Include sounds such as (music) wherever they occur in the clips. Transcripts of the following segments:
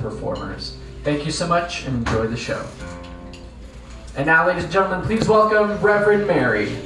performers. Thank you so much and enjoy the show. And now, ladies and gentlemen, please welcome Reverend Mary.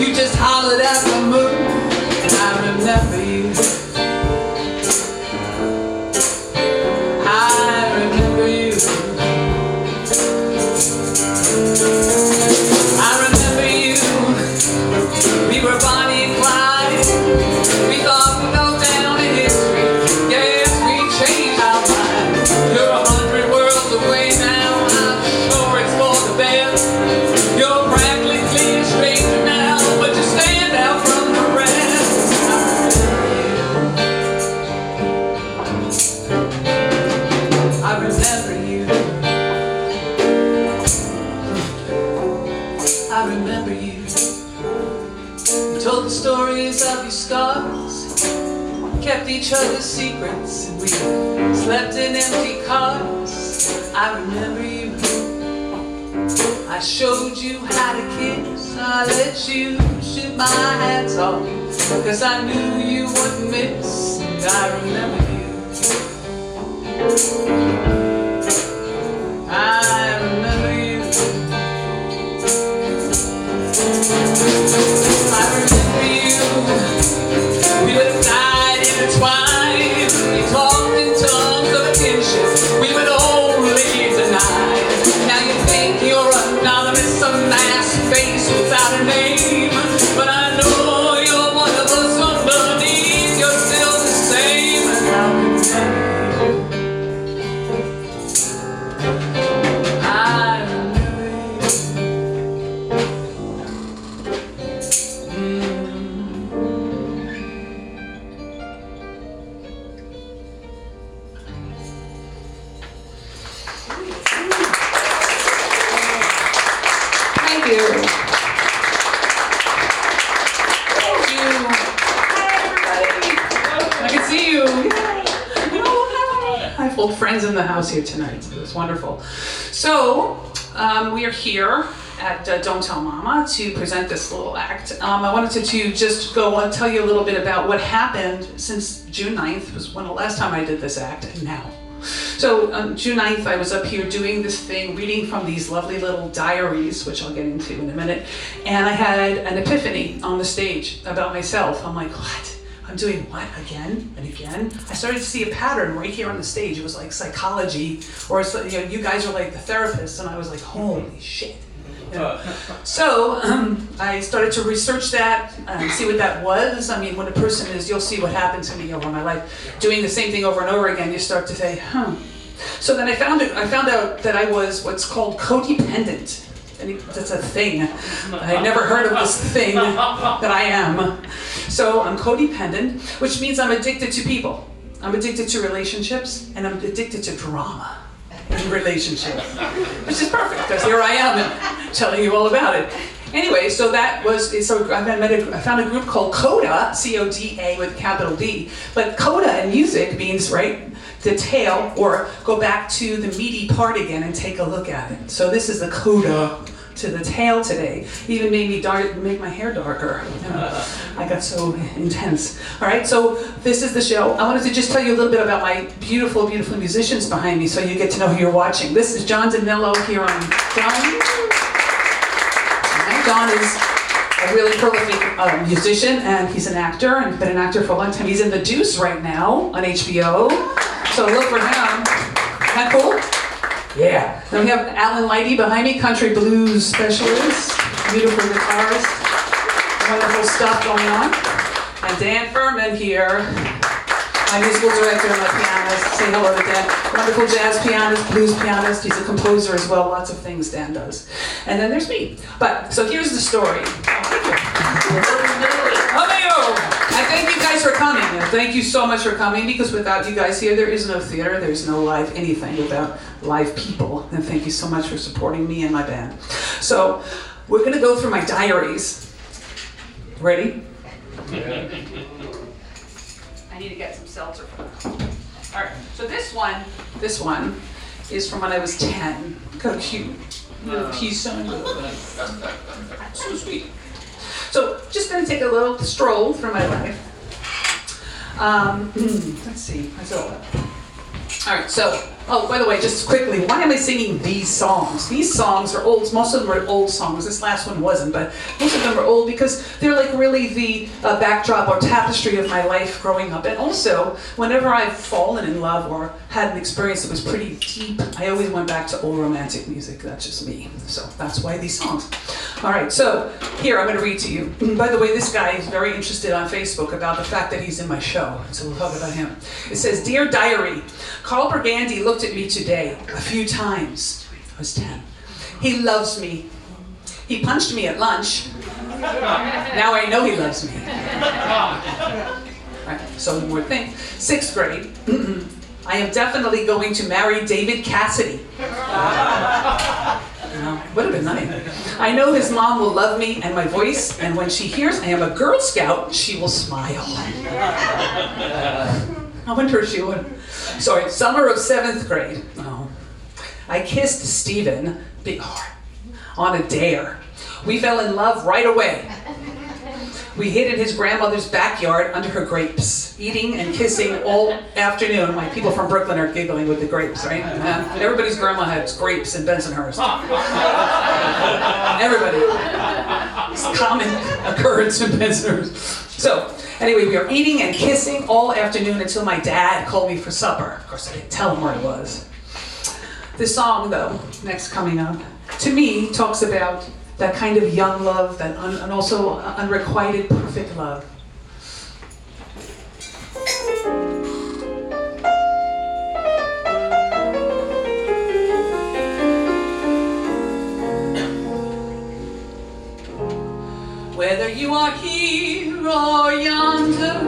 You just hollered at the moon. And I remember you. Each other's secrets, we slept in empty cars. I remember you. I showed you how to kiss. I let you shoot my hands off, cause I knew you wouldn't miss. And I remember you. I remember you. The house here tonight. So was wonderful. So, um, we are here at uh, Don't Tell Mama to present this little act. Um, I wanted to, to just go and tell you a little bit about what happened since June 9th was when the last time I did this act and now. So on June 9th, I was up here doing this thing, reading from these lovely little diaries, which I'll get into in a minute. And I had an epiphany on the stage about myself. I'm like, what? I'm doing what again and again? I started to see a pattern right here on the stage. It was like psychology, or it's, like, you know, you guys are like the therapists, and I was like, holy shit. You know? (laughs) So um, I started to research that, and see what that was. I mean, when a person is, you'll see what happened to me over my life, doing the same thing over and over again. You start to say, huh. So then I found it. I found out that I was what's called codependent. That's a thing. I never heard of this thing that I am. So I'm codependent, which means I'm addicted to people. I'm addicted to relationships, and I'm addicted to drama in relationships, which is perfect because here I am telling you all about it. Anyway, so that was so I met a, I found a group called Coda, C-O-D-A with capital D. But Coda in music means right detail or go back to the meaty part again and take a look at it. So this is the Coda to the tale today. Even made me dark, make my hair darker. (laughs) I got so intense. All right, so this is the show. I wanted to just tell you a little bit about my beautiful, beautiful musicians behind me, so you get to know who you're watching. This is John Danilo here on. John is a really prolific uh, musician, and he's an actor, and been an actor for a long time. He's in The Deuce right now on HBO, so look for him. Isn't that cool? Yeah. Then we have Alan Lighty behind me, country blues specialist, beautiful guitarist, wonderful stuff going on. And Dan Furman here, my musical director and my pianist. Say hello to Dan. Wonderful jazz pianist, blues pianist. He's a composer as well. Lots of things Dan does. And then there's me. But so here's the story. Oh, (laughs) I thank you guys for coming. And thank you so much for coming because without you guys here, there is no theater, there's no live anything without live people. And thank you so much for supporting me and my band. So we're going to go through my diaries. Ready? (laughs) I need to get some seltzer for that. All right. So this one, this one is from when I was 10. Look how cute. Little piece on you. (laughs) So sweet. So just gonna take a little stroll through my life. Um, let's see. So, all right. So, oh, by the way, just quickly, why am I singing these songs? These songs are old. Most of them are old songs. This last one wasn't, but most of them are old because they're like really the uh, backdrop or tapestry of my life growing up. And also, whenever I've fallen in love or had an experience that was pretty deep, I always went back to old romantic music. That's just me. So that's why these songs. All right, so here I'm going to read to you. By the way, this guy is very interested on Facebook about the fact that he's in my show, so we'll talk about him. It says, Dear Diary, Carl Burgandy looked at me today a few times. I was 10. He loves me. He punched me at lunch. Now I know he loves me. Right, so one more thing. Sixth grade. I am definitely going to marry David Cassidy. Uh, would have been nice. I know his mom will love me and my voice, and when she hears I am a Girl Scout, she will smile. I wonder if she would. Sorry, summer of seventh grade. Oh. I kissed Stephen, big heart, on a dare. We fell in love right away. We hid in his grandmother's backyard under her grapes, eating and kissing all afternoon. My people from Brooklyn are giggling with the grapes, right? Uh, everybody's grandma has grapes in Bensonhurst. (laughs) Everybody. It's a common occurrence in Bensonhurst. So, anyway, we were eating and kissing all afternoon until my dad called me for supper. Of course, I didn't tell him where I was. This song, though, next coming up, to me talks about that kind of young love, that un- and also unrequited perfect love. Whether you are here or yonder,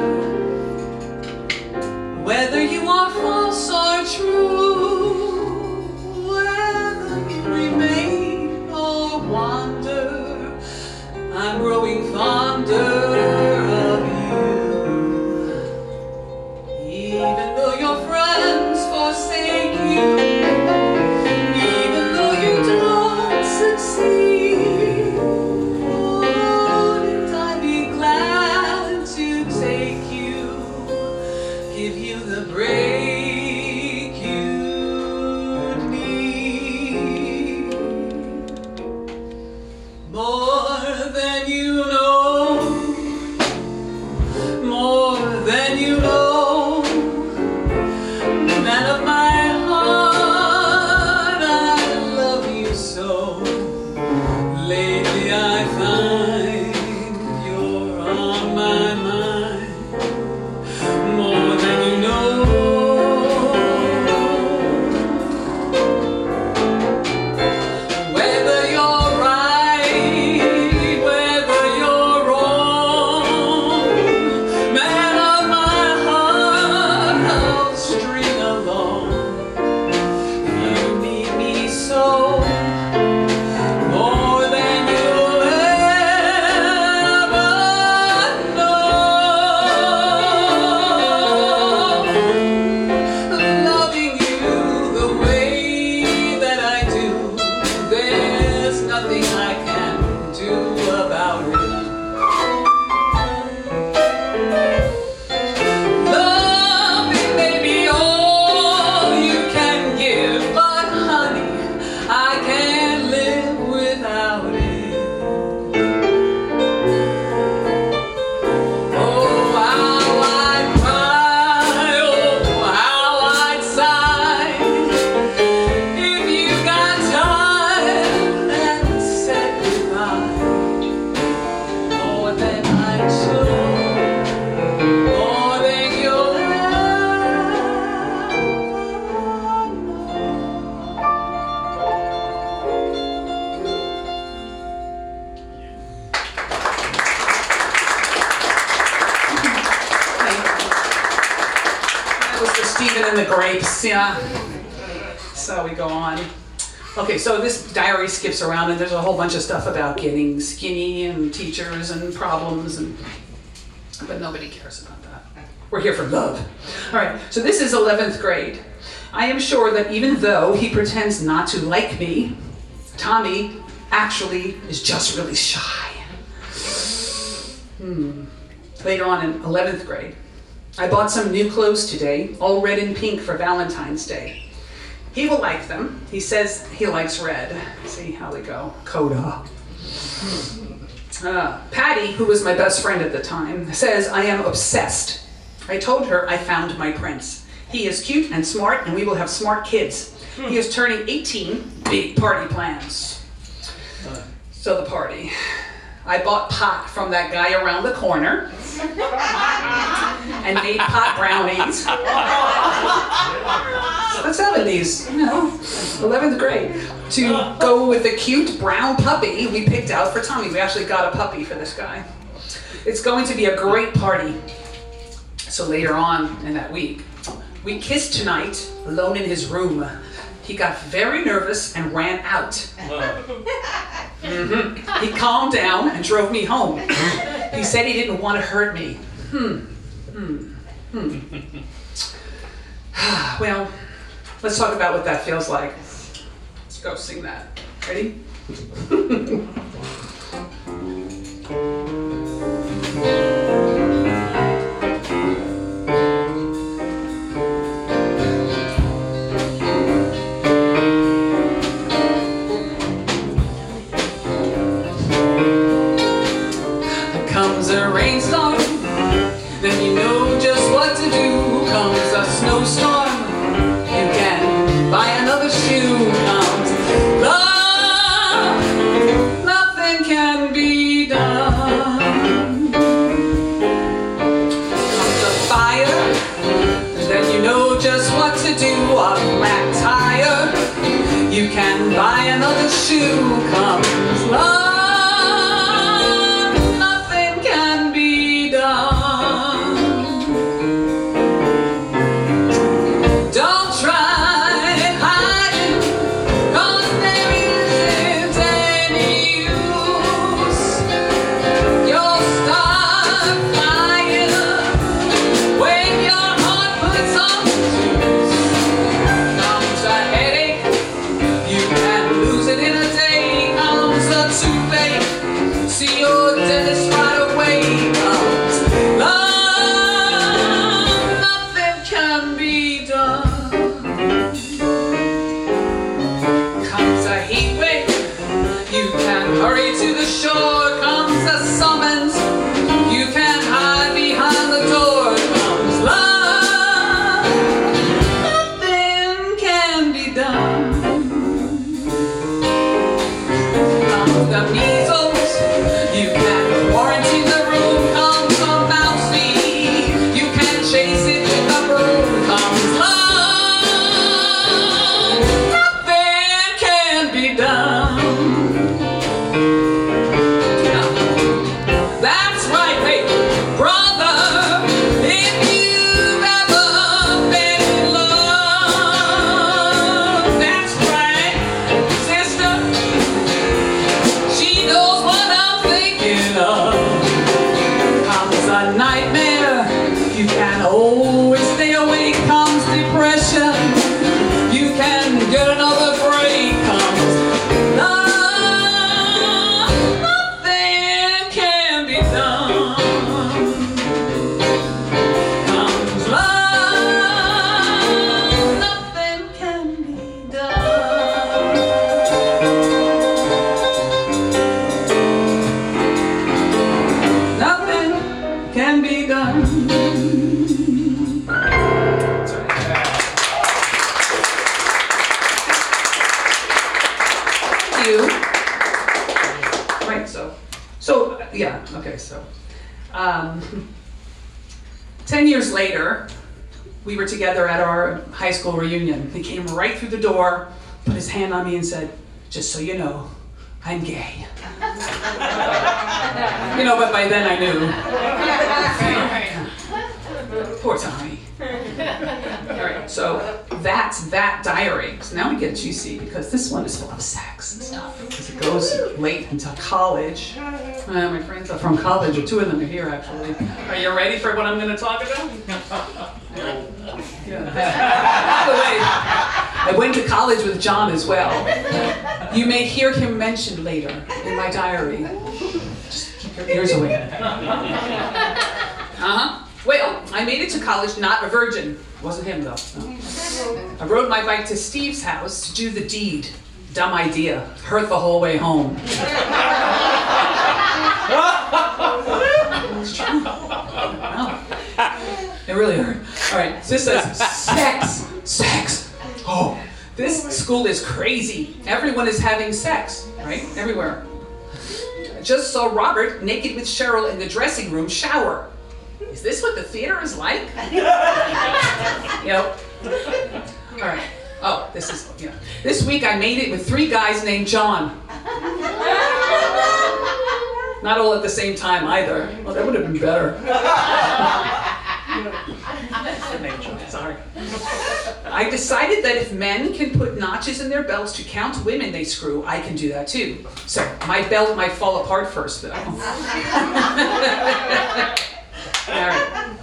whether you are false or true, whether you remain or wander, I'm growing fonder around and there's a whole bunch of stuff about getting skinny and teachers and problems and but nobody cares about that. We're here for love. All right, so this is 11th grade. I am sure that even though he pretends not to like me, Tommy actually is just really shy. Hmm. Later on in 11th grade, I bought some new clothes today, all red and pink for Valentine's Day. He will like them. He says he likes red. See how they go. Coda. Uh, Patty, who was my best friend at the time, says I am obsessed. I told her I found my prince. He is cute and smart, and we will have smart kids. He is turning 18. Big party plans. So the party. I bought pot from that guy around the corner and made pot brownies. The 70s, you know, 11th grade. To go with the cute brown puppy we picked out for Tommy. We actually got a puppy for this guy. It's going to be a great party. So later on in that week, we kissed tonight alone in his room. He got very nervous and ran out. Mhm. He calmed down and drove me home. He said he didn't want to hurt me. Hmm. Hmm. Hmm. (sighs) well, let's talk about what that feels like. Let's go sing that. Ready? Comes (laughs) so you know, I'm gay. You know, but by then I knew. Poor Tommy. All right, so that's that diary. So now we get juicy because this one is full of sex and stuff. Because it goes late into college. Uh, my friends are from college, or two of them are here actually. Are you ready for what I'm going to talk about? (laughs) Yeah. By the way, I went to college with John as well. You may hear him mentioned later in my diary. Just keep your ears away. (laughs) Uh-huh. Well, I made it to college not a virgin. Wasn't him though. no. I rode my bike to Steve's house to do the deed. Dumb idea. Hurt the whole way home. It's true. No. It really hurt. All right, so this says (laughs) sex, sex. Oh, this school is crazy. Everyone is having sex, right? Everywhere. I just saw Robert naked with Cheryl in the dressing room shower. Is this what the theater is like? (laughs) yep. All right. Oh, this is yeah. This week I made it with three guys named John. Not all at the same time either. Well, that would have been better. (laughs) Sorry. I decided that if men can put notches in their belts to count women they screw, I can do that too. So my belt might fall apart first, though. (laughs) All right.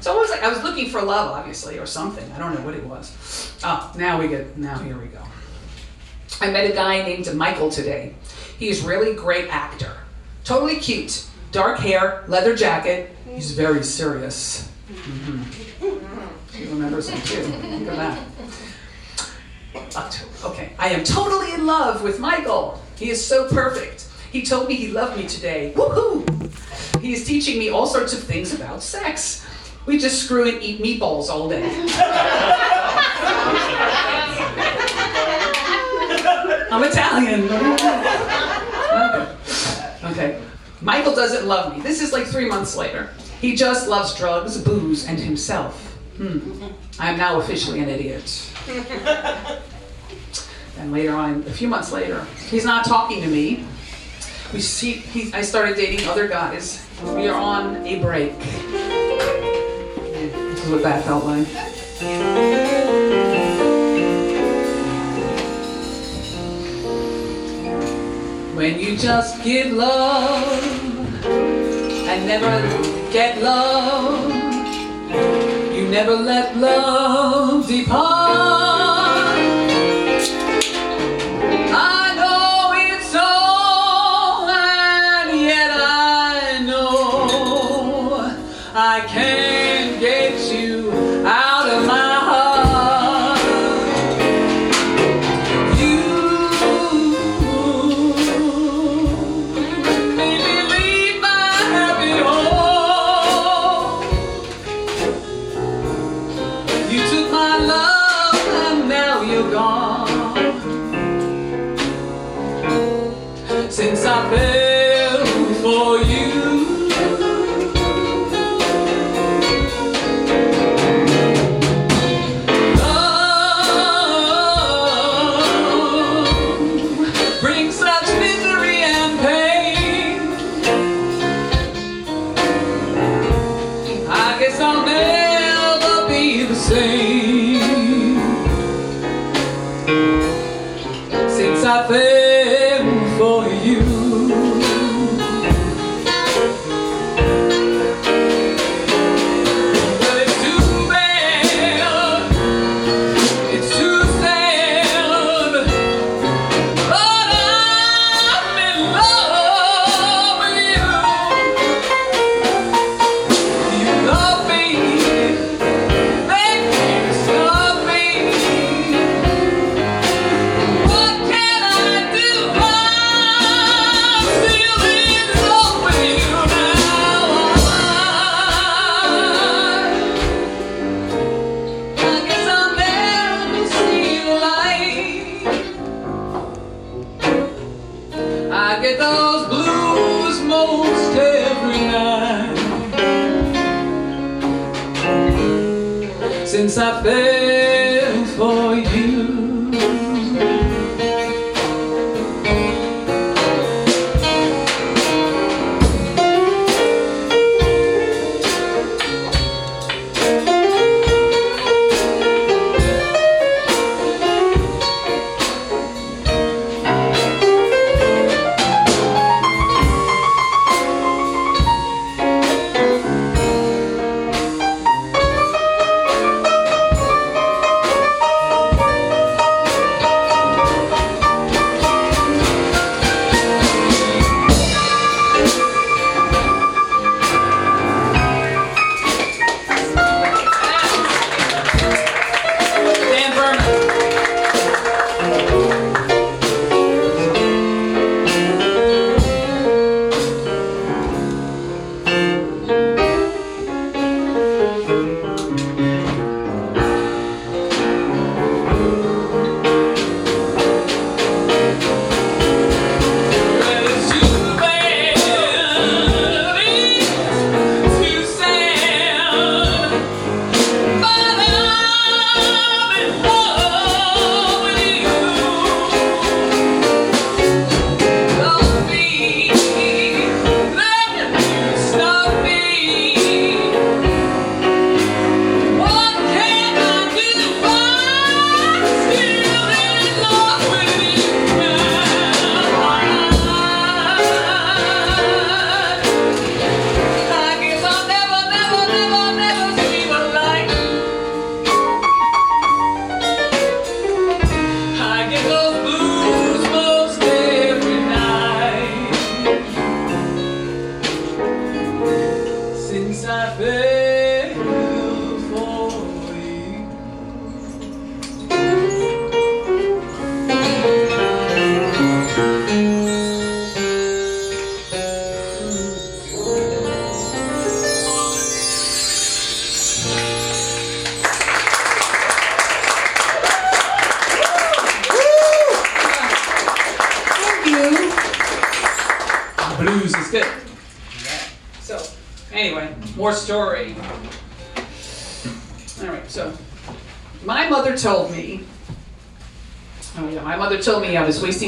So I was like, I was looking for love, obviously, or something. I don't know what it was. Oh, now we get, now here we go. I met a guy named Michael today. He's really great actor. Totally cute. Dark hair, leather jacket. He's very serious. Mhm. He remembers him too. That. October. Okay. I am totally in love with Michael. He is so perfect. He told me he loved me today. Woohoo! He is teaching me all sorts of things about sex. We just screw and eat meatballs all day. I'm Italian. Okay. Michael doesn't love me. This is like three months later. He just loves drugs, booze, and himself. Hmm. I am now officially an idiot. And later on, a few months later, he's not talking to me. We see, he, I started dating other guys. We are on a break. This is what that felt like. When you just give love and never get love, never let love depart. I know it's so, and yet I know I can't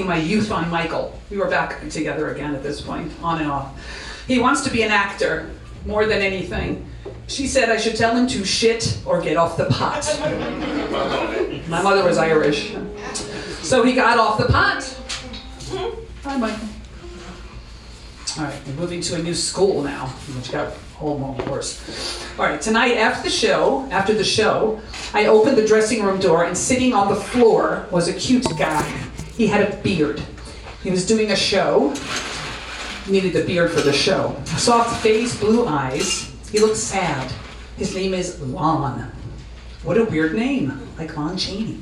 my youth on Michael. We were back together again at this point, on and off. He wants to be an actor more than anything. She said I should tell him to shit or get off the pot. (laughs) my mother was Irish. So he got off the pot. Hi, Michael. All right, we're moving to a new school now, which got whole more worse. All right, tonight after the show, after the show, I opened the dressing room door and sitting on the floor was a cute guy. He had a beard. He was doing a show. Needed the beard for the show. Soft face, blue eyes. He looked sad. His name is Lon. What a weird name, like Lon Chaney.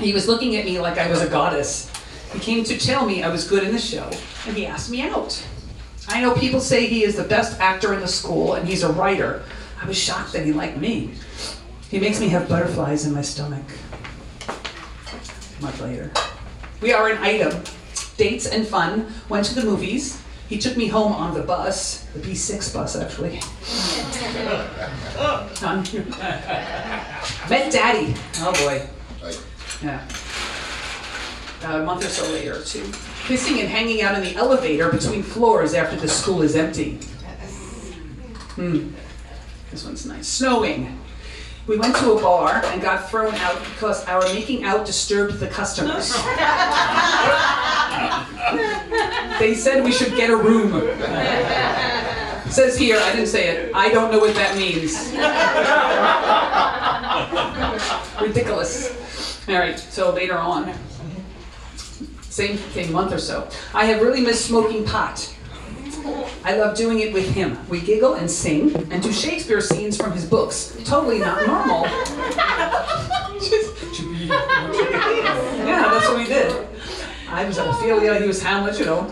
He was looking at me like I was a goddess. He came to tell me I was good in the show, and he asked me out. I know people say he is the best actor in the school, and he's a writer. I was shocked that he liked me. He makes me have butterflies in my stomach. Much later. We are an item. Dates and fun. Went to the movies. He took me home on the bus, the B6 bus actually. (laughs) Met Daddy. Oh boy. Yeah. Uh, a month or so later, too. Kissing and hanging out in the elevator between floors after the school is empty. Hmm. This one's nice. Snowing. We went to a bar and got thrown out because our making out disturbed the customers. they said we should get a room. Says here, I didn't say it. I don't know what that means. Ridiculous. All right, so later on, same thing, month or so. I have really missed smoking pot. I love doing it with him. We giggle and sing and do Shakespeare scenes from his books. Totally not normal. yeah, that's what we did. I was Ophelia, he was Hamlet, you know.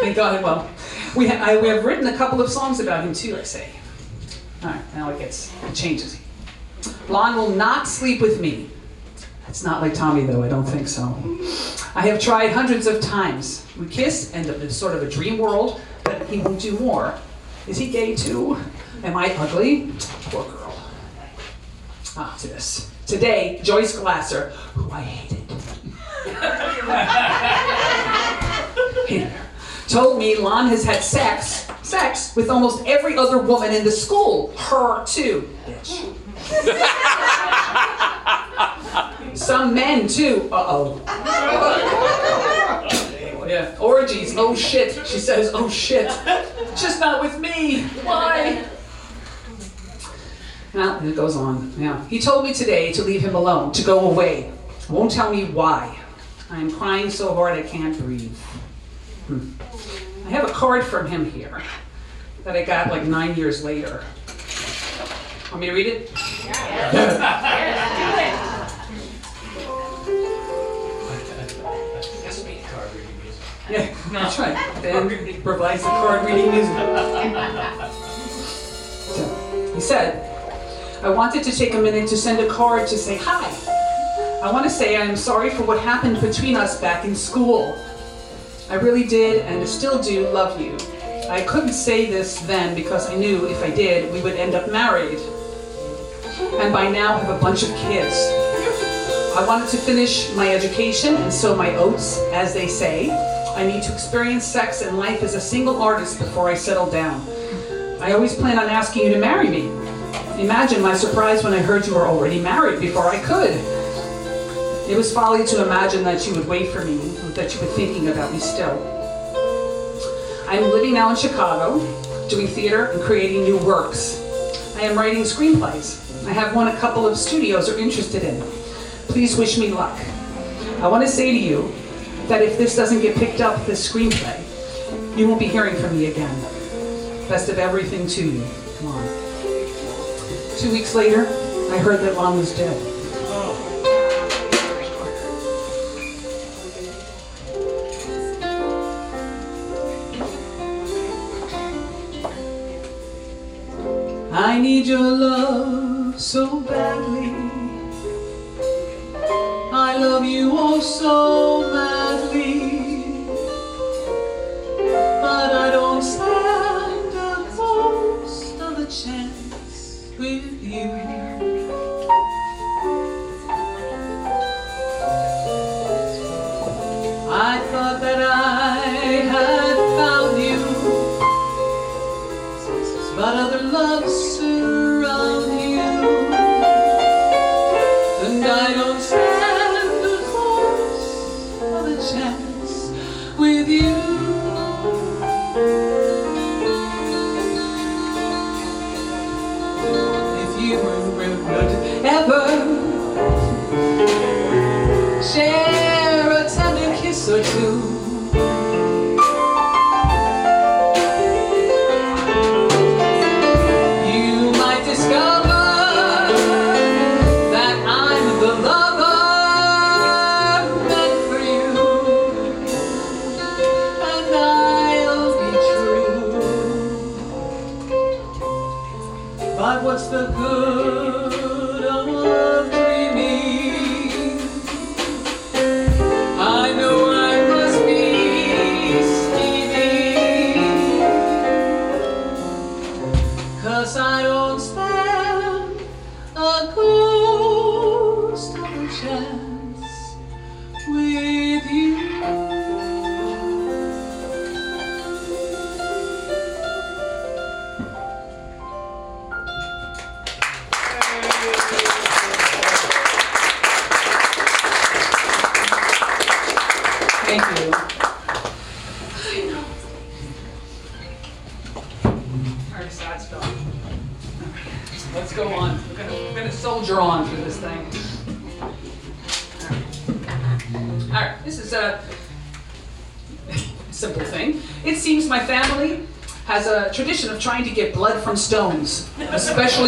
Thank God. Well, we, ha- I, we have written a couple of songs about him too, I say. All right, now it gets, it changes. Lon will not sleep with me. It's not like Tommy, though, I don't think so. I have tried hundreds of times. We kiss, and it's sort of a dream world, but he won't do more. Is he gay too? Am I ugly? Poor girl. Ah, to this. Today, Joyce Glasser, who I hated, (laughs) told me Lon has had sex, sex with almost every other woman in the school. Her too, bitch. (laughs) Some men too. Uh oh. (laughs) Yeah, orgies. Oh shit. She says, oh shit. Just not with me. Why? Well, it goes on. Yeah. He told me today to leave him alone, to go away. Won't tell me why. I am crying so hard I can't breathe. Hmm. I have a card from him here that I got like nine years later. Want me to read it? Yeah, (laughs) that's right. (laughs) Ben provides the card reading music. So, he said, I wanted to take a minute to send a card to say hi. I want to say I am sorry for what happened between us back in school. I really did and still do love you. I couldn't say this then because I knew if I did, we would end up married. And by now have a bunch of kids. I wanted to finish my education and sow my oats, as they say. I need to experience sex and life as a single artist before I settle down. I always plan on asking you to marry me. Imagine my surprise when I heard you were already married before I could. It was folly to imagine that you would wait for me, that you were thinking about me still. I'm living now in Chicago, doing theater and creating new works. I am writing screenplays. I have one a couple of studios are interested in. Please wish me luck. I want to say to you that if this doesn't get picked up, this screenplay, you won't be hearing from me again. Best of everything to you. Come on. Two weeks later, I heard that Lon was dead. I need your love so badly. I love you oh so madly. But I don't stand a ghost of a chance with you. I thought that I had found you, but other loves you stones, especially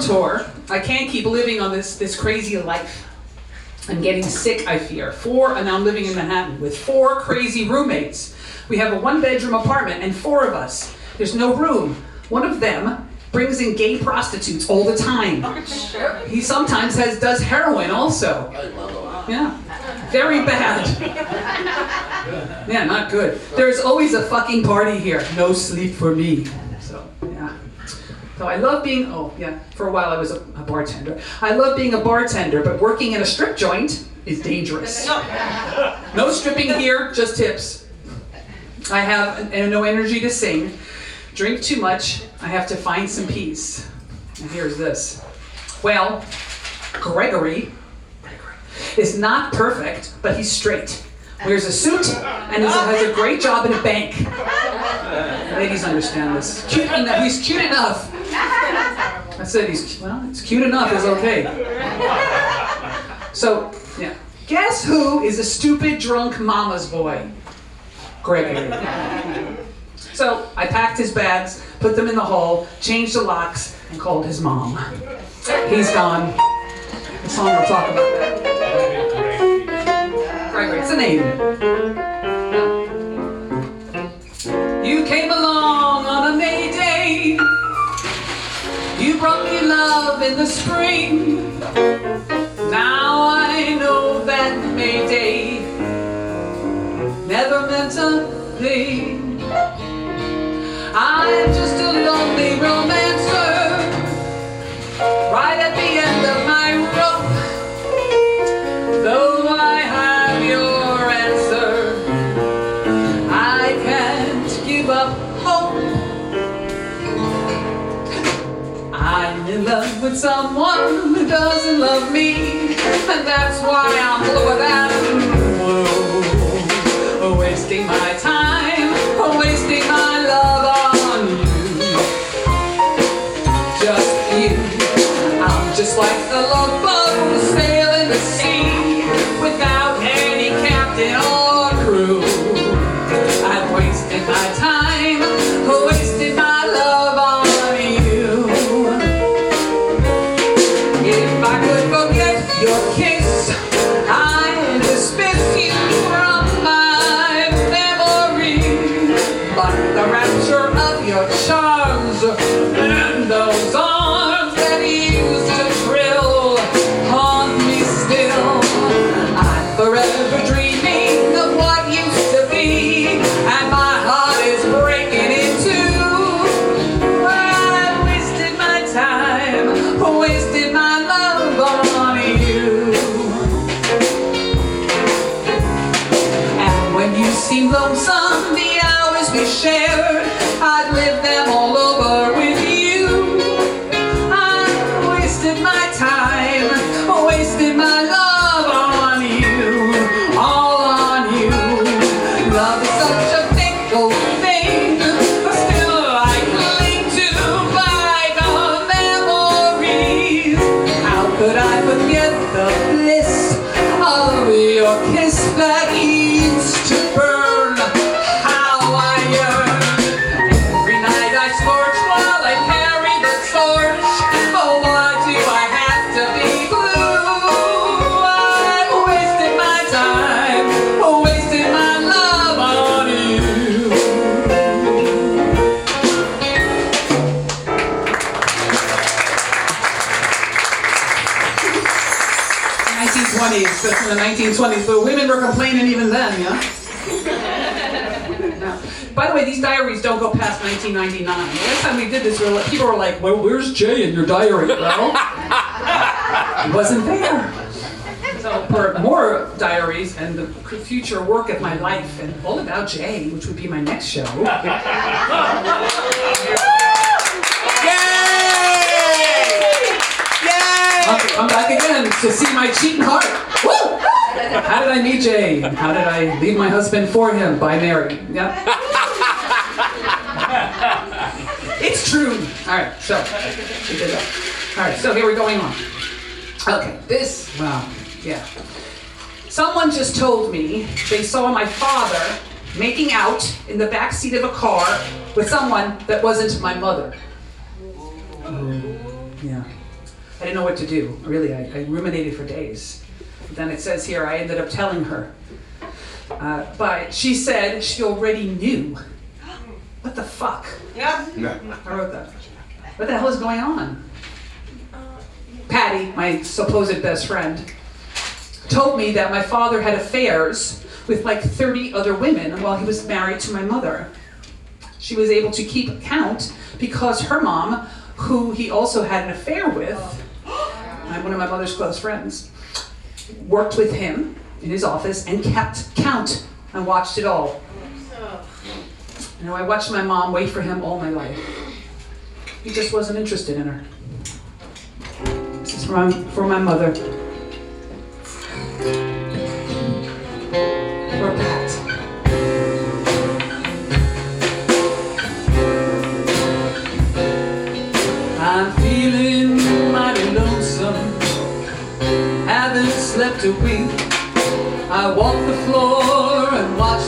so I'm back from tour. I can't keep living on this this crazy life. I'm getting sick, I fear. Four, and I'm living in Manhattan with four crazy roommates. We have a one bedroom apartment and four of us. There's no room. One of them brings in gay prostitutes all the time. Oh, he sometimes has does heroin also. Yeah. Very bad. (laughs) Yeah, not good. There's always a fucking party here. No sleep for me. So, yeah. So I love being, oh, yeah, for a while I was a, a bartender. I love being a bartender, but working in a strip joint is dangerous. No stripping here, just tips. I have no energy to sing, drink too much, I have to find some peace. And here's this. Well, Gregory is not perfect, but he's straight. Wears a suit and has a great job in a bank. Ladies understand this. Cute enough. He's cute enough. I said he's well. It's cute enough. Is okay. So yeah. Guess who is a stupid drunk mama's boy? Gregory. So I packed his bags, put them in the hall, changed the locks, and called his mom. He's gone. The song will talk about that. Gregory, it's a name. You came along on a May Day. Brought me love in the spring. Now I know that May Day never meant a thing. I'm just a lonely romancer, right at the end of my love with someone who doesn't love me, and that's why I'm blue and blue. Wasting my hours 1999. The last time we did this, we were like- people were like, well, where's Jay in your diary? Well, he wasn't there. So for more diaries and the future work of my life and all about Jay, which would be my next show. (laughs) I'm, I'm back again to see my cheating heart. Woo! How did I meet Jay? How did I leave my husband for him? By Mary. Yep. All right, so we did that. All right, so here we're going on. Okay, this. Wow. Yeah. Someone just told me they saw my father making out in the back seat of a car with someone that wasn't my mother. Yeah. I didn't know what to do. Really, I, I ruminated for days. Then it says here, I ended up telling her. Uh, but she said she already knew. What the fuck? Yeah. I wrote that. What the hell is going on? Patty, my supposed best friend, told me that my father had affairs with like 30 other women while he was married to my mother. She was able to keep count because her mom, who he also had an affair with, (gasps) I'm one of my mother's close friends, worked with him in his office and kept count and watched it all. You know, I watched my mom wait for him all my life. He just wasn't interested in her. This is from, for my mother. For Pat. I'm feeling mighty lonesome. Haven't slept a wink. I walk the floor and watch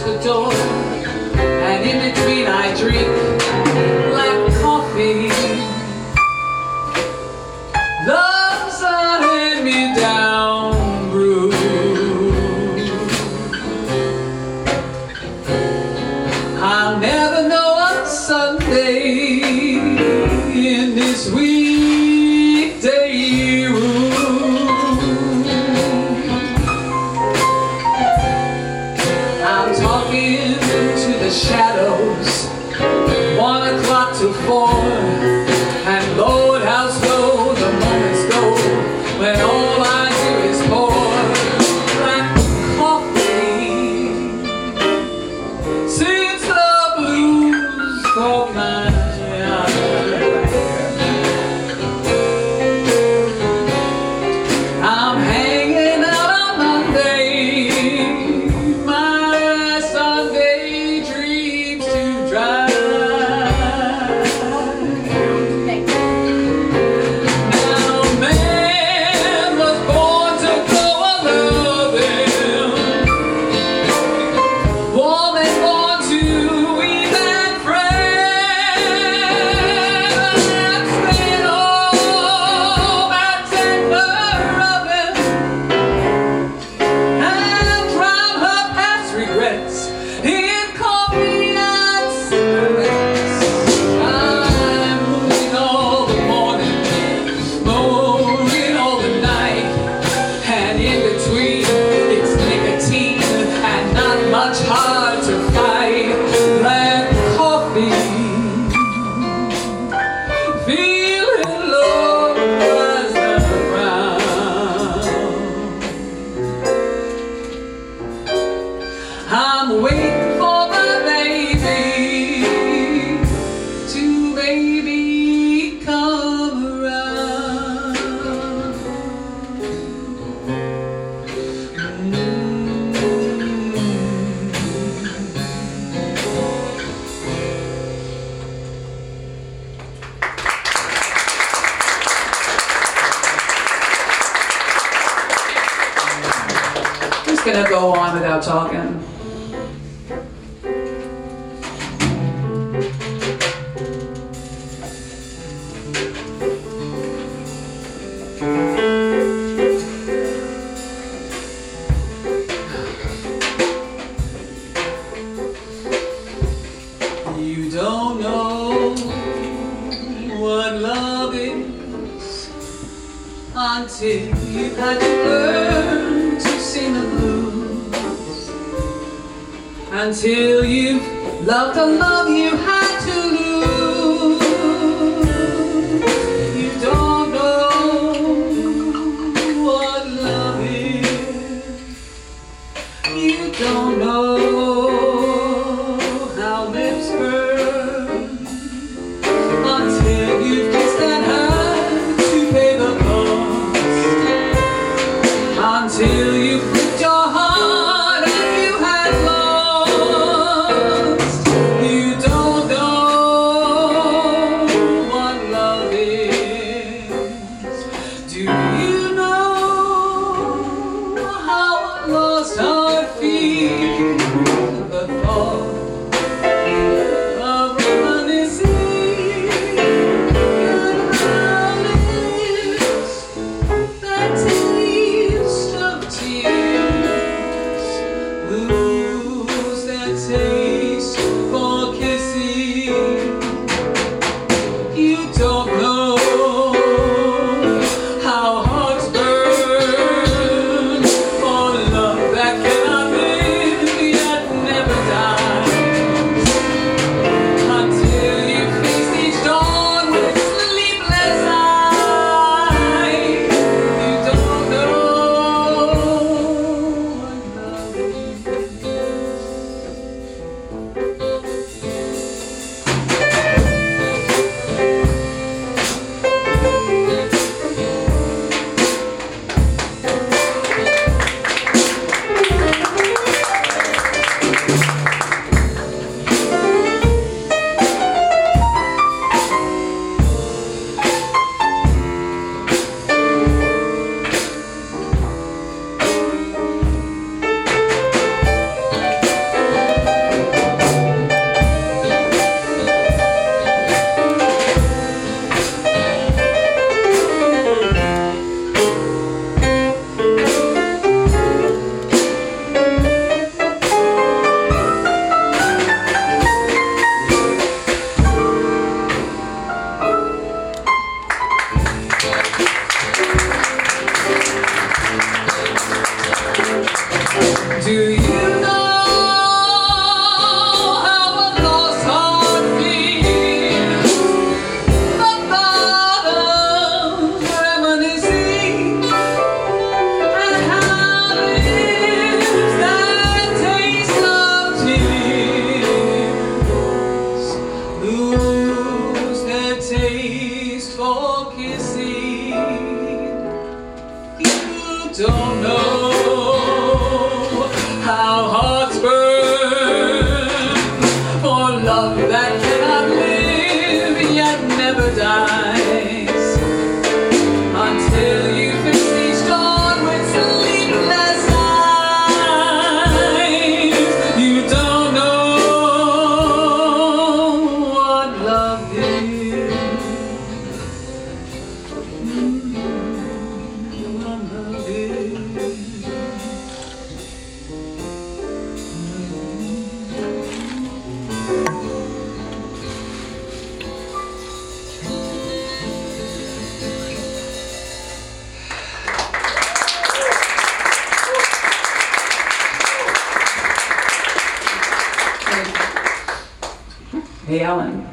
Hey, Alan,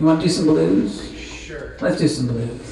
you want to do some blues? Sure. Let's do some blues.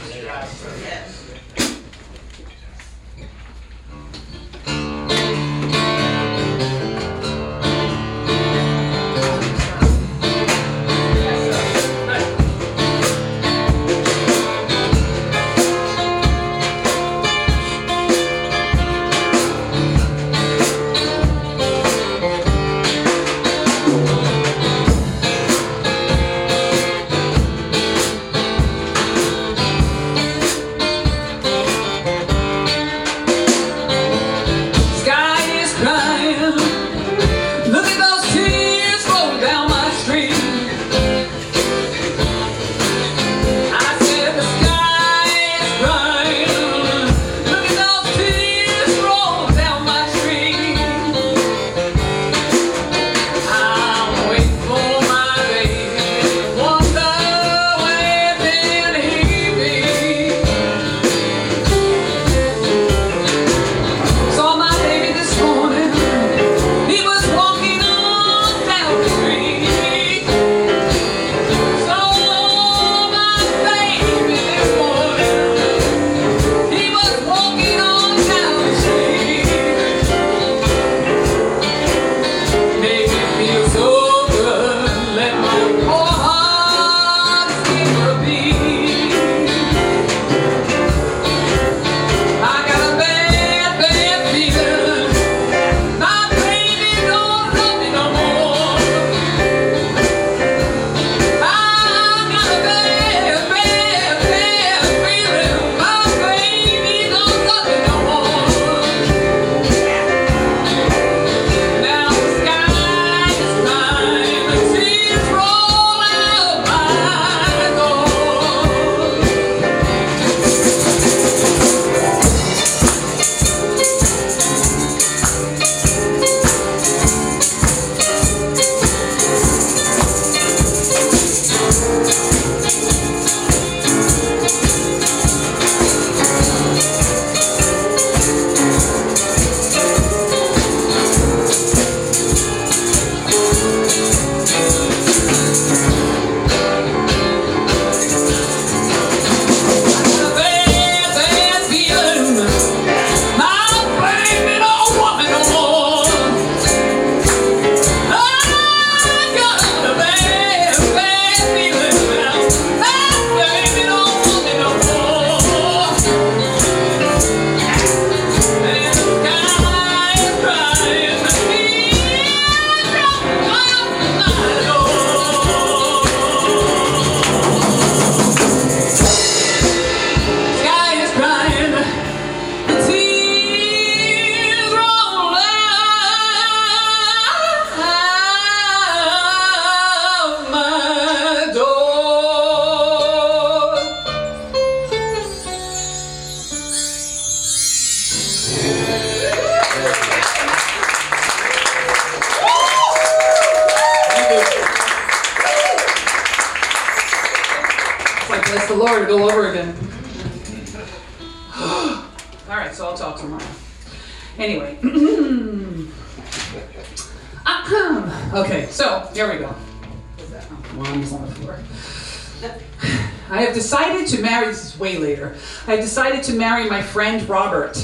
Marry my friend Robert.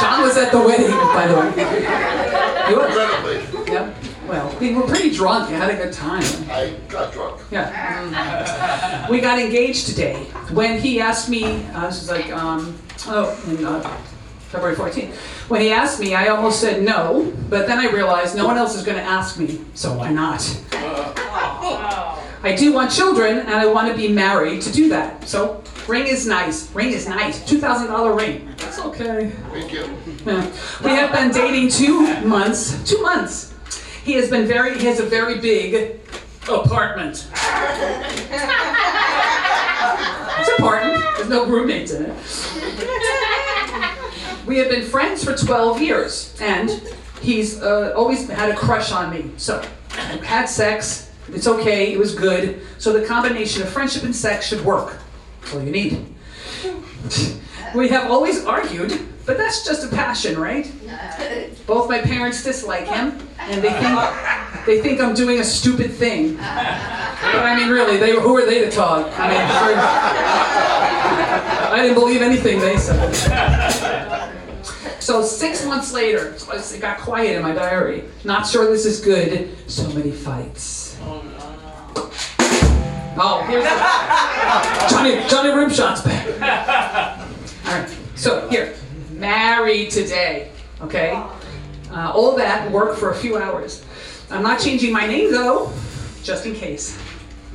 John was at the wedding, by the way. He was. Incredibly. Yep. Well, we were pretty drunk. We had a good time. I got drunk. Yeah. we got engaged today. When he asked me, uh, this was like, um, oh, in uh, February 14th. When he asked me, I almost said no, but then I realized no one else is going to ask me, so why not? I do want children, and I want to be married to do that. So, ring is nice. Ring is nice. $2,000 ring. That's okay. Thank you. Yeah. (laughs) We have been dating two months. Two months. He has been very. He has a very big apartment. (laughs) it's important. There's no roommates in it. (laughs) We have been friends for 12 years, and he's uh, always had a crush on me. So, I've had sex. It's okay. It was good. So the combination of friendship and sex should work. All you need. We have always argued, but that's just a passion, right? Both my parents dislike him, and they think they think I'm doing a stupid thing. But I mean, really, they who are they to talk? I mean, I didn't believe anything they said. So six months later, it got quiet in my diary. Not sure this is good. So many fights. Oh, here's the, (laughs) Johnny Johnny Rimshot's back. (laughs) All right. So here, married today. Okay. Uh, all that work for a few hours. I'm not changing my name though, just in case.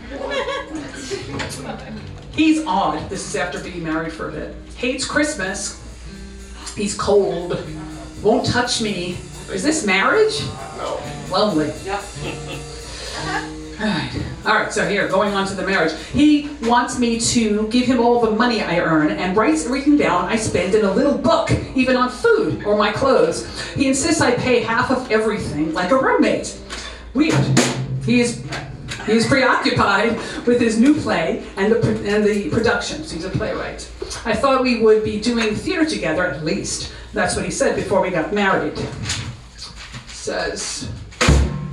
(laughs) He's odd. This is after being married for a bit. Hates Christmas. He's cold. Won't touch me. Is this marriage? No. Lonely. Yep. All right. All right, so here, going on to the marriage. He wants me to give him all the money I earn and writes everything down I spend in a little book, even on food or my clothes. He insists I pay half of everything, like a roommate. Weird. He is he is preoccupied with his new play and the, and the productions. He's a playwright. I thought we would be doing theater together at least. That's what he said before we got married. Says,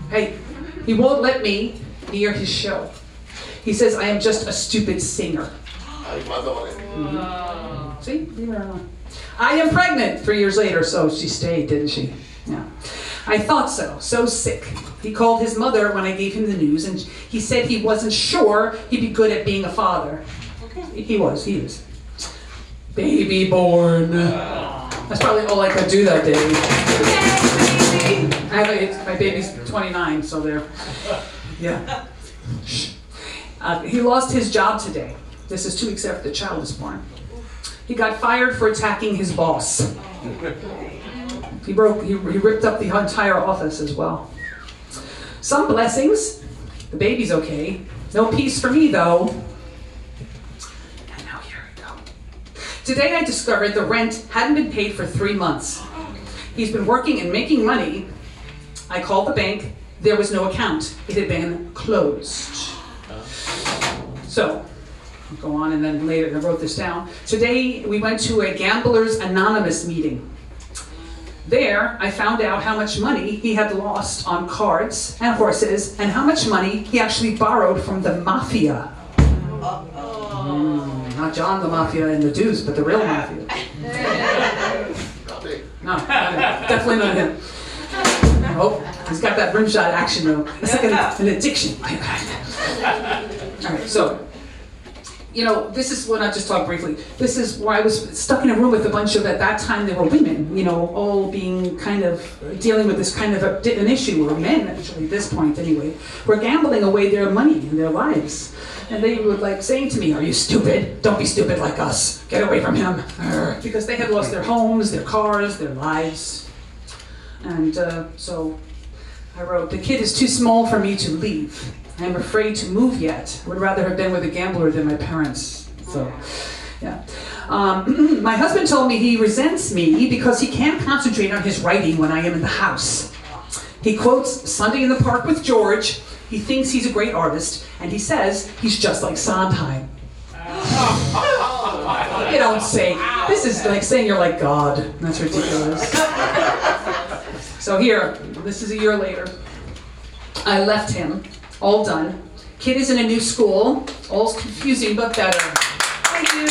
hey, he won't let me near his show. He says I am just a stupid singer. Madonna. Mm-hmm. See? Yeah. I am pregnant three years later, so she stayed, didn't she? Yeah. I thought so. So sick. He called his mother when I gave him the news, and he said he wasn't sure he'd be good at being a father. He was. He is. Baby born. That's probably all I could do that day. Yay, baby! I have a, my baby's 29, so there. Yeah. Uh, he lost his job today. This is two weeks after the child was born. He got fired for attacking his boss. He broke. He, he ripped up the entire office as well. Some blessings. The baby's okay. No peace for me though. And now here we go. Today I discovered the rent hadn't been paid for three months. He's been working and making money. I called the bank. There was no account. It had been closed. So, I'll go on and then later I wrote this down. Today we went to a Gamblers Anonymous meeting. There, I found out how much money he had lost on cards and horses, and how much money he actually borrowed from the mafia. Mm, not John the Mafia and the Deuce, but the real mafia. (laughs) No, definitely not him. (laughs) Oh, he's got that rimshot action though. It's like an, an addiction. (laughs) All right, so you know, this is what I just talked briefly. This is where I was stuck in a room with a bunch of, at that time, there were women, you know, all being kind of dealing with this kind of a, an issue, or men actually, at this point anyway, were gambling away their money and their lives. And they were like saying to me, Are you stupid? Don't be stupid like us. Get away from him. Because they had lost their homes, their cars, their lives. And uh, so I wrote, The kid is too small for me to leave. I am afraid to move yet. Would rather have been with a gambler than my parents. So, yeah. Um, (clears throat) my husband told me he resents me because he can't concentrate on his writing when I am in the house. He quotes Sunday in the Park with George He thinks he's a great artist, and he says he's just like Sondheim. (laughs) you don't say. This is like saying you're like God. That's ridiculous. (laughs) so here, this is a year later. I left him, all done. Kid is in a new school, all's confusing but better. Thank you.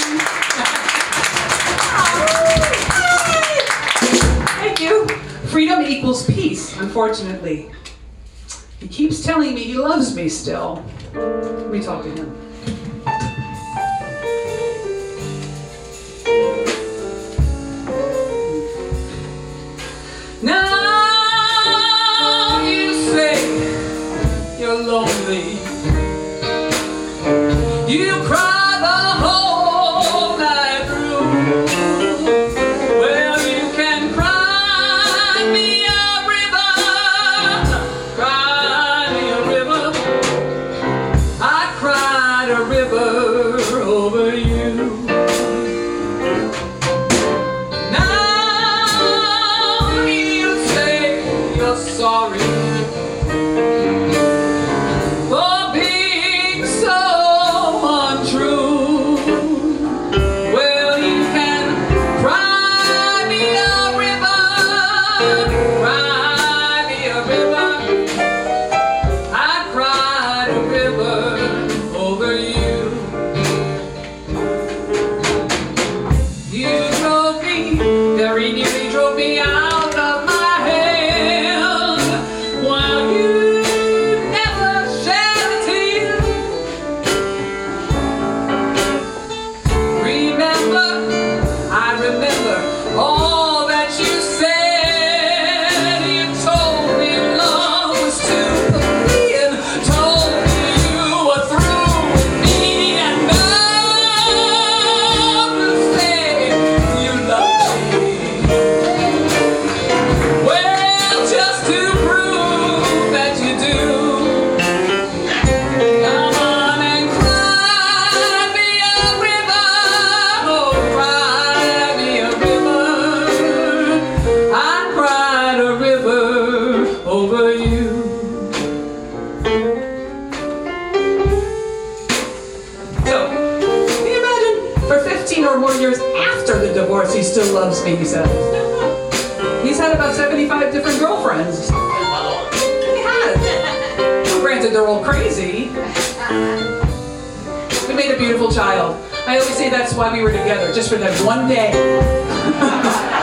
Thank you. Freedom equals peace, unfortunately. He keeps telling me he loves me still. Let me talk to him. Now You cry the whole night through. Well, you can cry me a river, cry me a river. I cried a river over you. Now you say you're sorry why we were together, just for that one day. (laughs)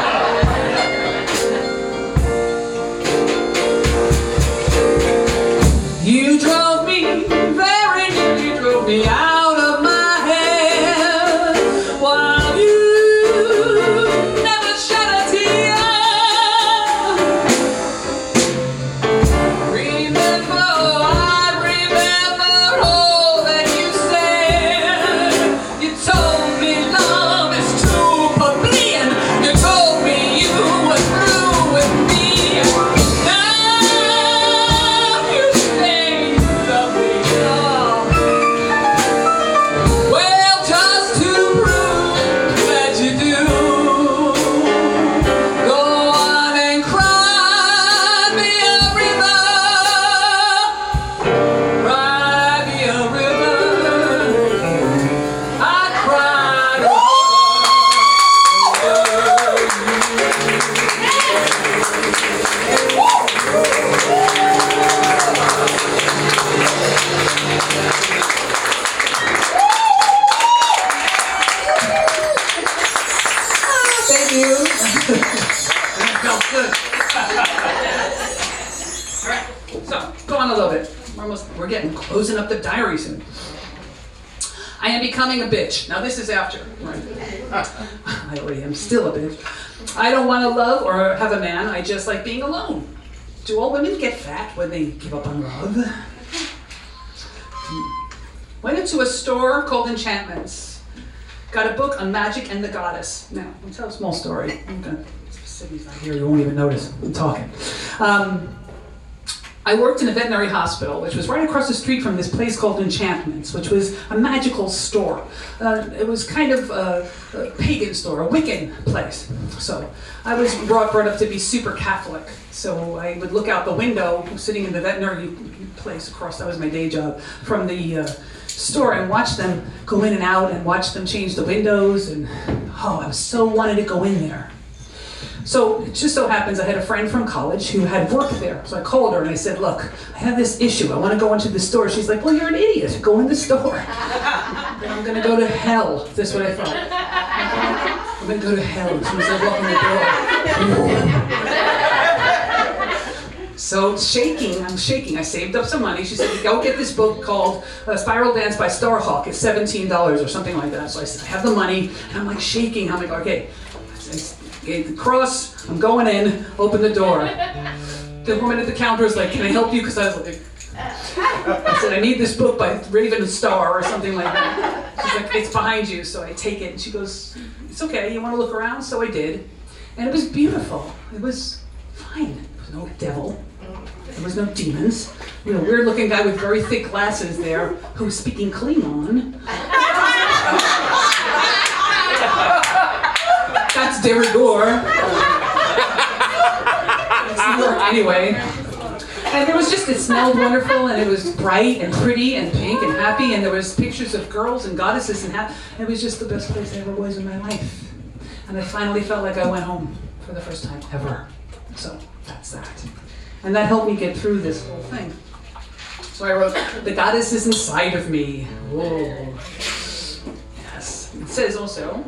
bitch. Now this is after. Right. (laughs) I already am still a bitch. I don't want to love or have a man. I just like being alone. Do all women get fat when they give up on love? Hmm. Went into a store called Enchantments. Got a book on magic and the goddess. Now, I'll tell a small story. I'm gonna, Sydney's not here, you won't even notice. I'm talking. Um, I worked in a veterinary hospital, which was right across the street from this place called Enchantments, which was a magical store. Uh, it was kind of a, a pagan store, a Wiccan place. So I was brought, brought up to be super Catholic. So I would look out the window, sitting in the veterinary place across, that was my day job, from the uh, store and watch them go in and out and watch them change the windows. And oh, I was so wanted to go in there. So it just so happens I had a friend from college who had worked there. So I called her and I said, Look, I have this issue. I want to go into the store. She's like, Well, you're an idiot. Go in the store. (laughs) I'm going to go to hell. That's what I thought. I'm going to go to hell as I walk in the door. (laughs) So shaking, I'm shaking. I saved up some money. She said, "Go get this book called uh, Spiral Dance by Starhawk. It's seventeen dollars or something like that." So I said, "I have the money," and I'm like shaking. I'm like, "Okay." Gave the cross. I'm going in. Open the door. (laughs) The woman at the counter is like, "Can I help you?" Because I was like, I said, "I need this book by Raven Star or something like that." She's like, "It's behind you." So I take it, and she goes, "It's okay. You want to look around?" So I did, and it was beautiful. It was fine. There was no devil. There was no demons. You know, weird looking guy with very thick glasses there who was speaking Klingon. (laughs) That's de rigueur. New York anyway. And it was just, it smelled wonderful and it was bright and pretty and pink and happy and there was pictures of girls and goddesses and it was just the best place I ever was in my life. And I finally felt like I went home for the first time ever. So that's that. And that helped me get through this whole thing. So I wrote, The goddess is inside of me. Whoa. Yes. It says also,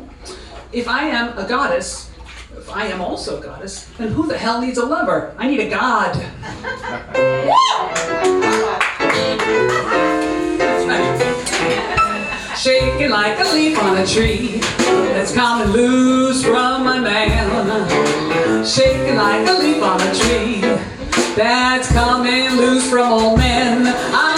if I am a goddess, if I am also a goddess, then who the hell needs a lover? I need a god. (laughs) Shaking like a leaf on a tree that's coming loose from my man. Shaking like a leaf on a tree that's coming loose from old men. I'm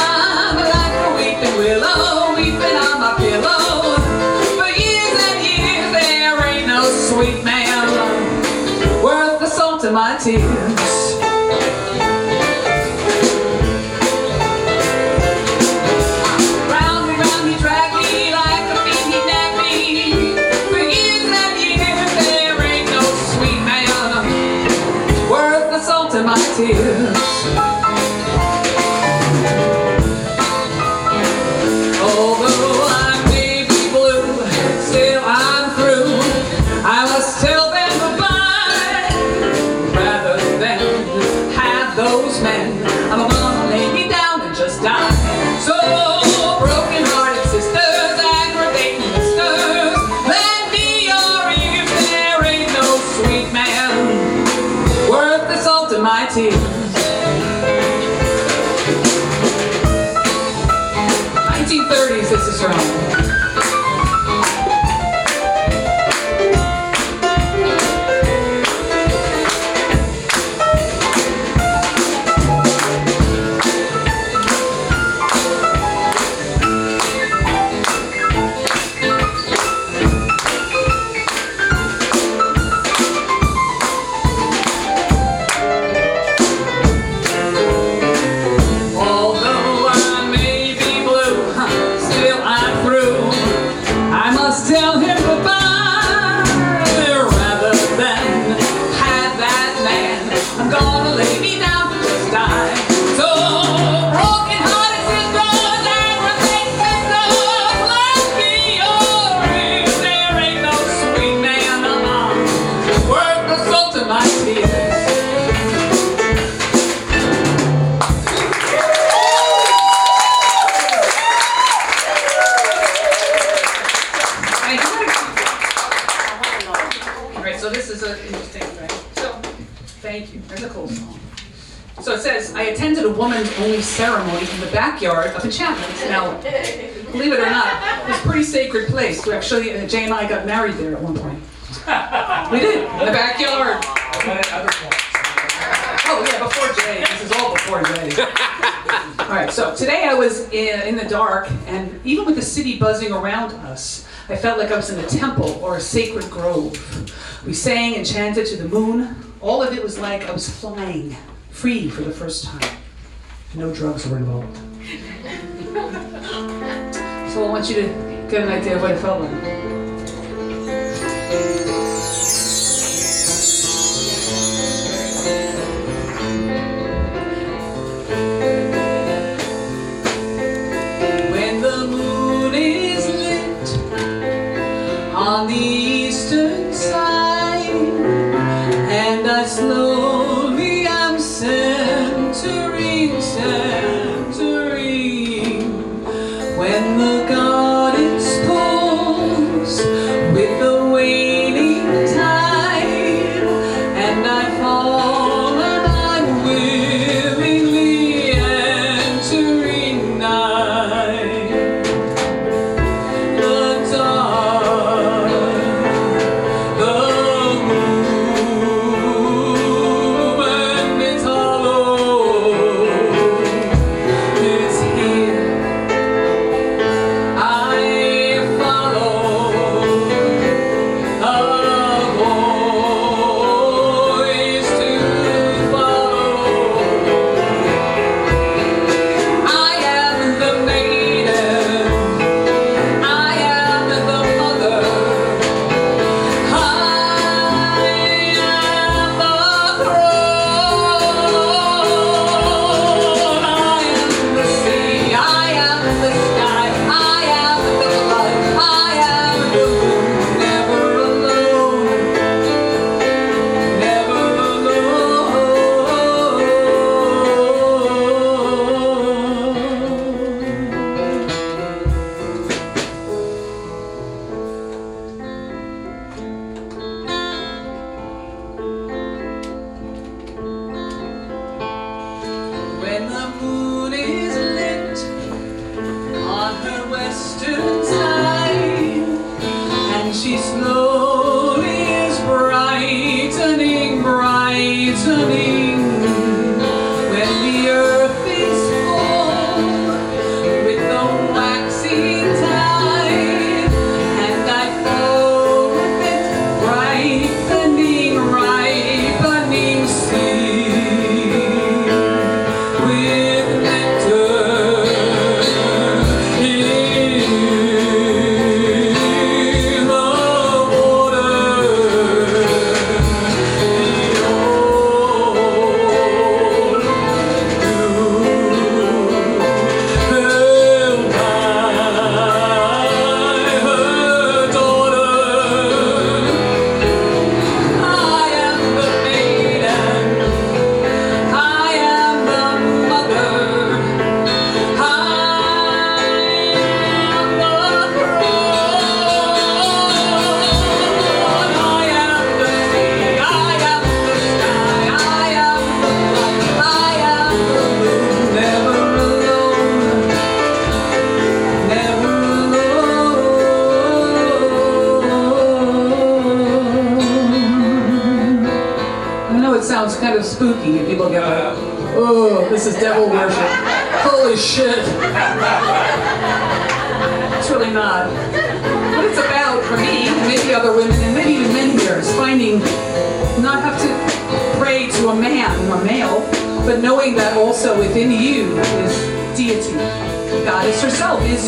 salt Actually, uh, Jay and I got married there at one point. we did, in the backyard. (laughs) Oh, yeah, before Jay. This is all before Jay. all right, so today I was in, in the dark, and even with the city buzzing around us, I felt like I was in a temple or a sacred grove. We sang and chanted to the moon. All of it was like I was flying, free for the first time. No drugs were involved. (laughs) so I want you to 跟来结婚，算了。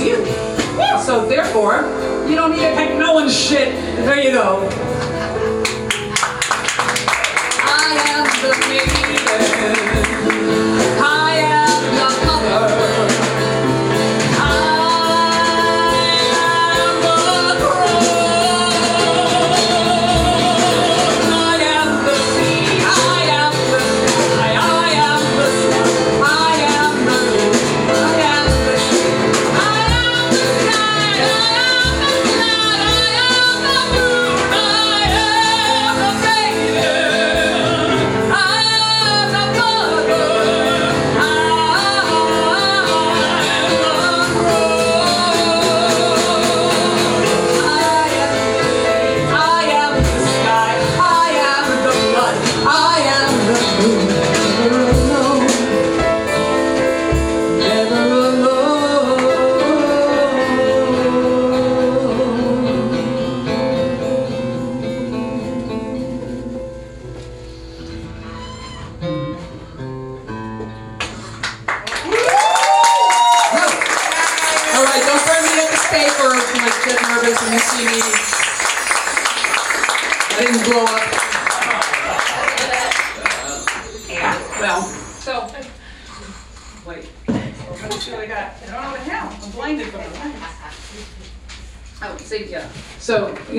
you. So therefore, you don't need to take no one's shit. There you go. I am the.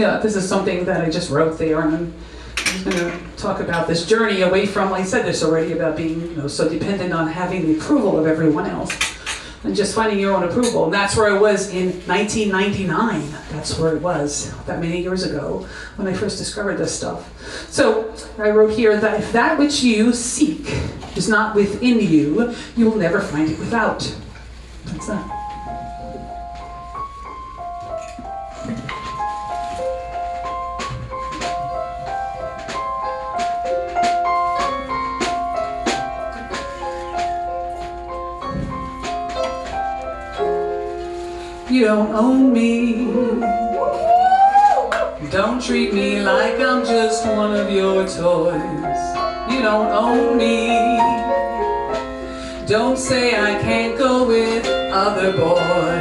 yeah, this is something that I just wrote there, and I'm just going to talk about this journey away from. Like I said this already about being you know so dependent on having the approval of everyone else, and just finding your own approval. And that's where I was in 1999. That's where it was that many years ago when I first discovered this stuff. So I wrote here that if that which you seek is not within you, you will never find it without. That's that. you don't own me. Don't treat me like I'm just one of your toys. You don't own me. Don't say I can't go with other boys.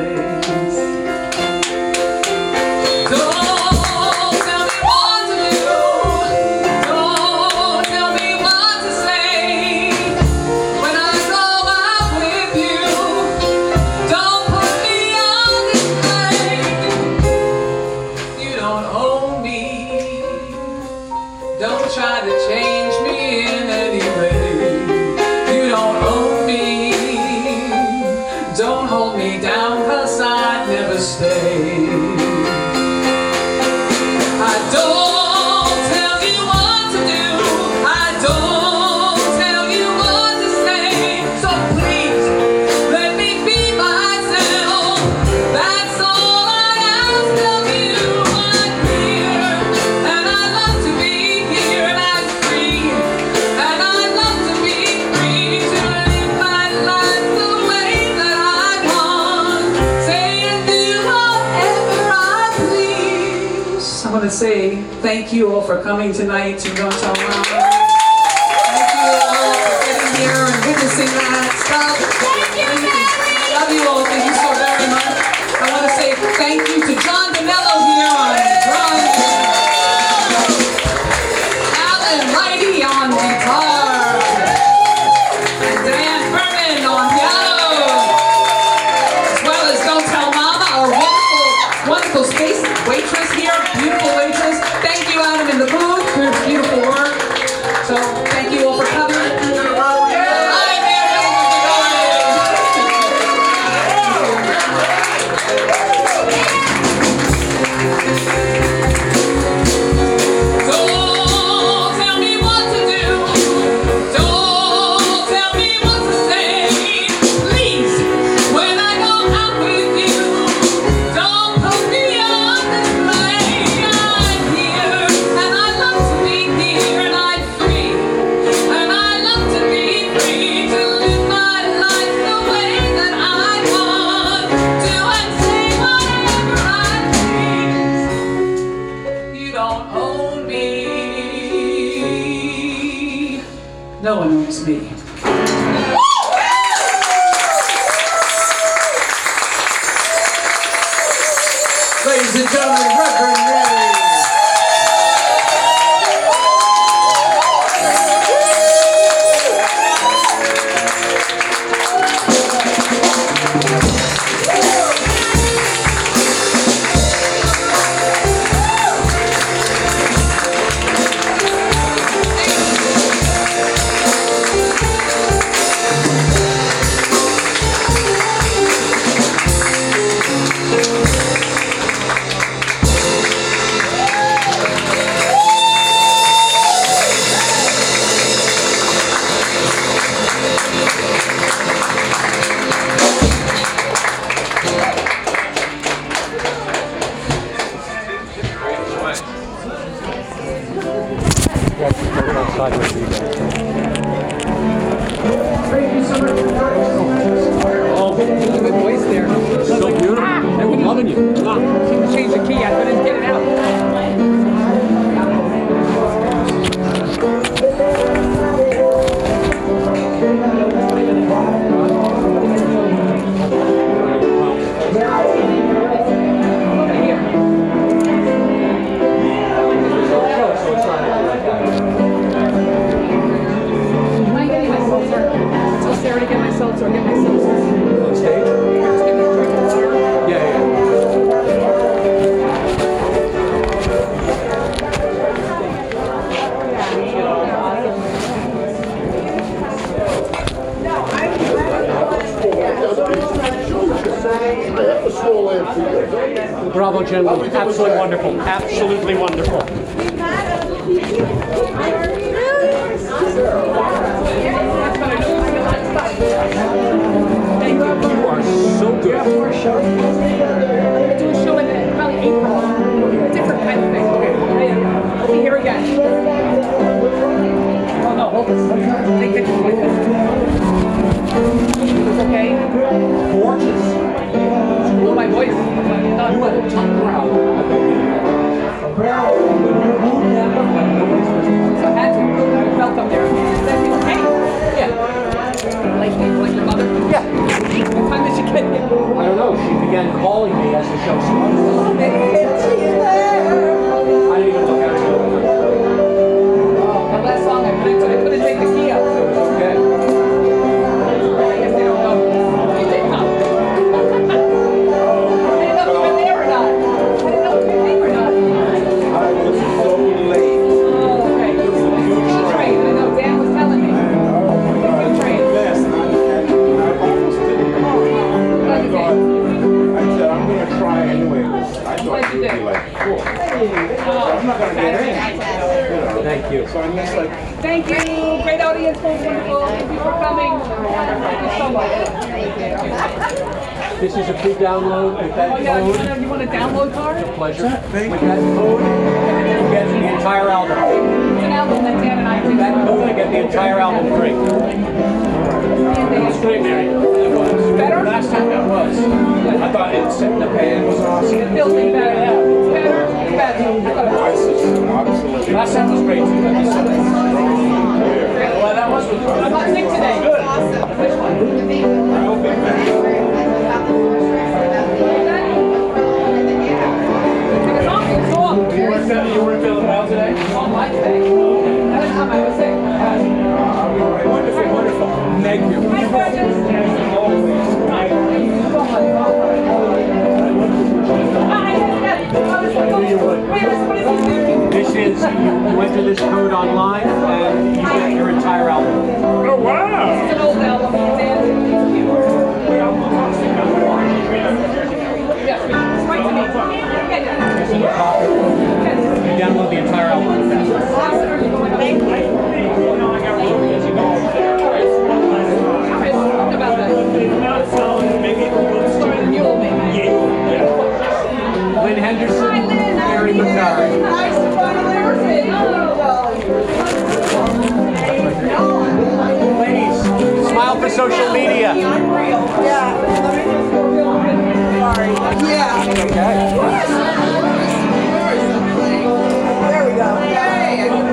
coming tonight to Downtown Lounge.